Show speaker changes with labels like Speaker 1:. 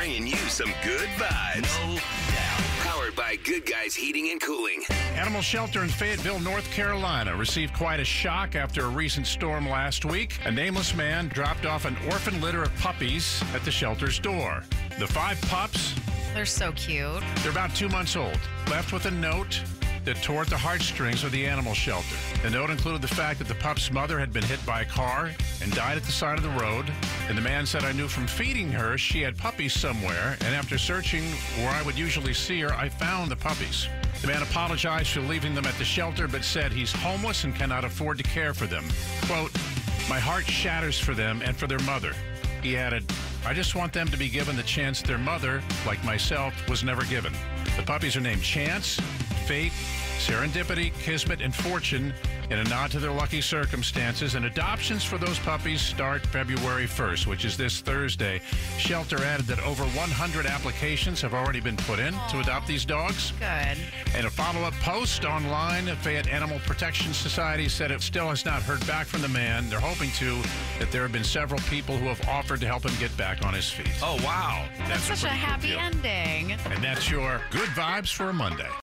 Speaker 1: bringing you some good vibes. No doubt. Powered by Good Guys Heating and Cooling.
Speaker 2: Animal shelter in Fayetteville, North Carolina received quite a shock after a recent storm last week. A nameless man dropped off an orphan litter of puppies at the shelter's door. The five pups,
Speaker 3: They're so cute.
Speaker 2: they're about two months old, left with a note that tore at the heartstrings of the animal shelter. The note included the fact that the pup's mother had been hit by a car and died at the side of the road. And the man said, I knew from feeding her she had puppies somewhere, and after searching where I would usually see her, I found the puppies. The man apologized for leaving them at the shelter, but said he's homeless and cannot afford to care for them. Quote, My heart shatters for them and for their mother. He added, I just want them to be given the chance their mother, like myself, was never given. The puppies are named Chance, Fate, Serendipity, Kismet, and Fortune in a nod to their lucky circumstances. And adoptions for those puppies start February 1st, which is this Thursday. Shelter added that over 100 applications have already been put in to adopt these dogs.
Speaker 3: Good.
Speaker 2: And a follow up post online, Fayette Animal Protection Society said it still has not heard back from the man. They're hoping to, that there have been several people who have offered to help him get back on his feet.
Speaker 1: Oh, wow.
Speaker 3: That's such a
Speaker 2: pretty good
Speaker 3: happy
Speaker 2: deal.
Speaker 3: ending.
Speaker 2: And that's your good vibes for a Monday.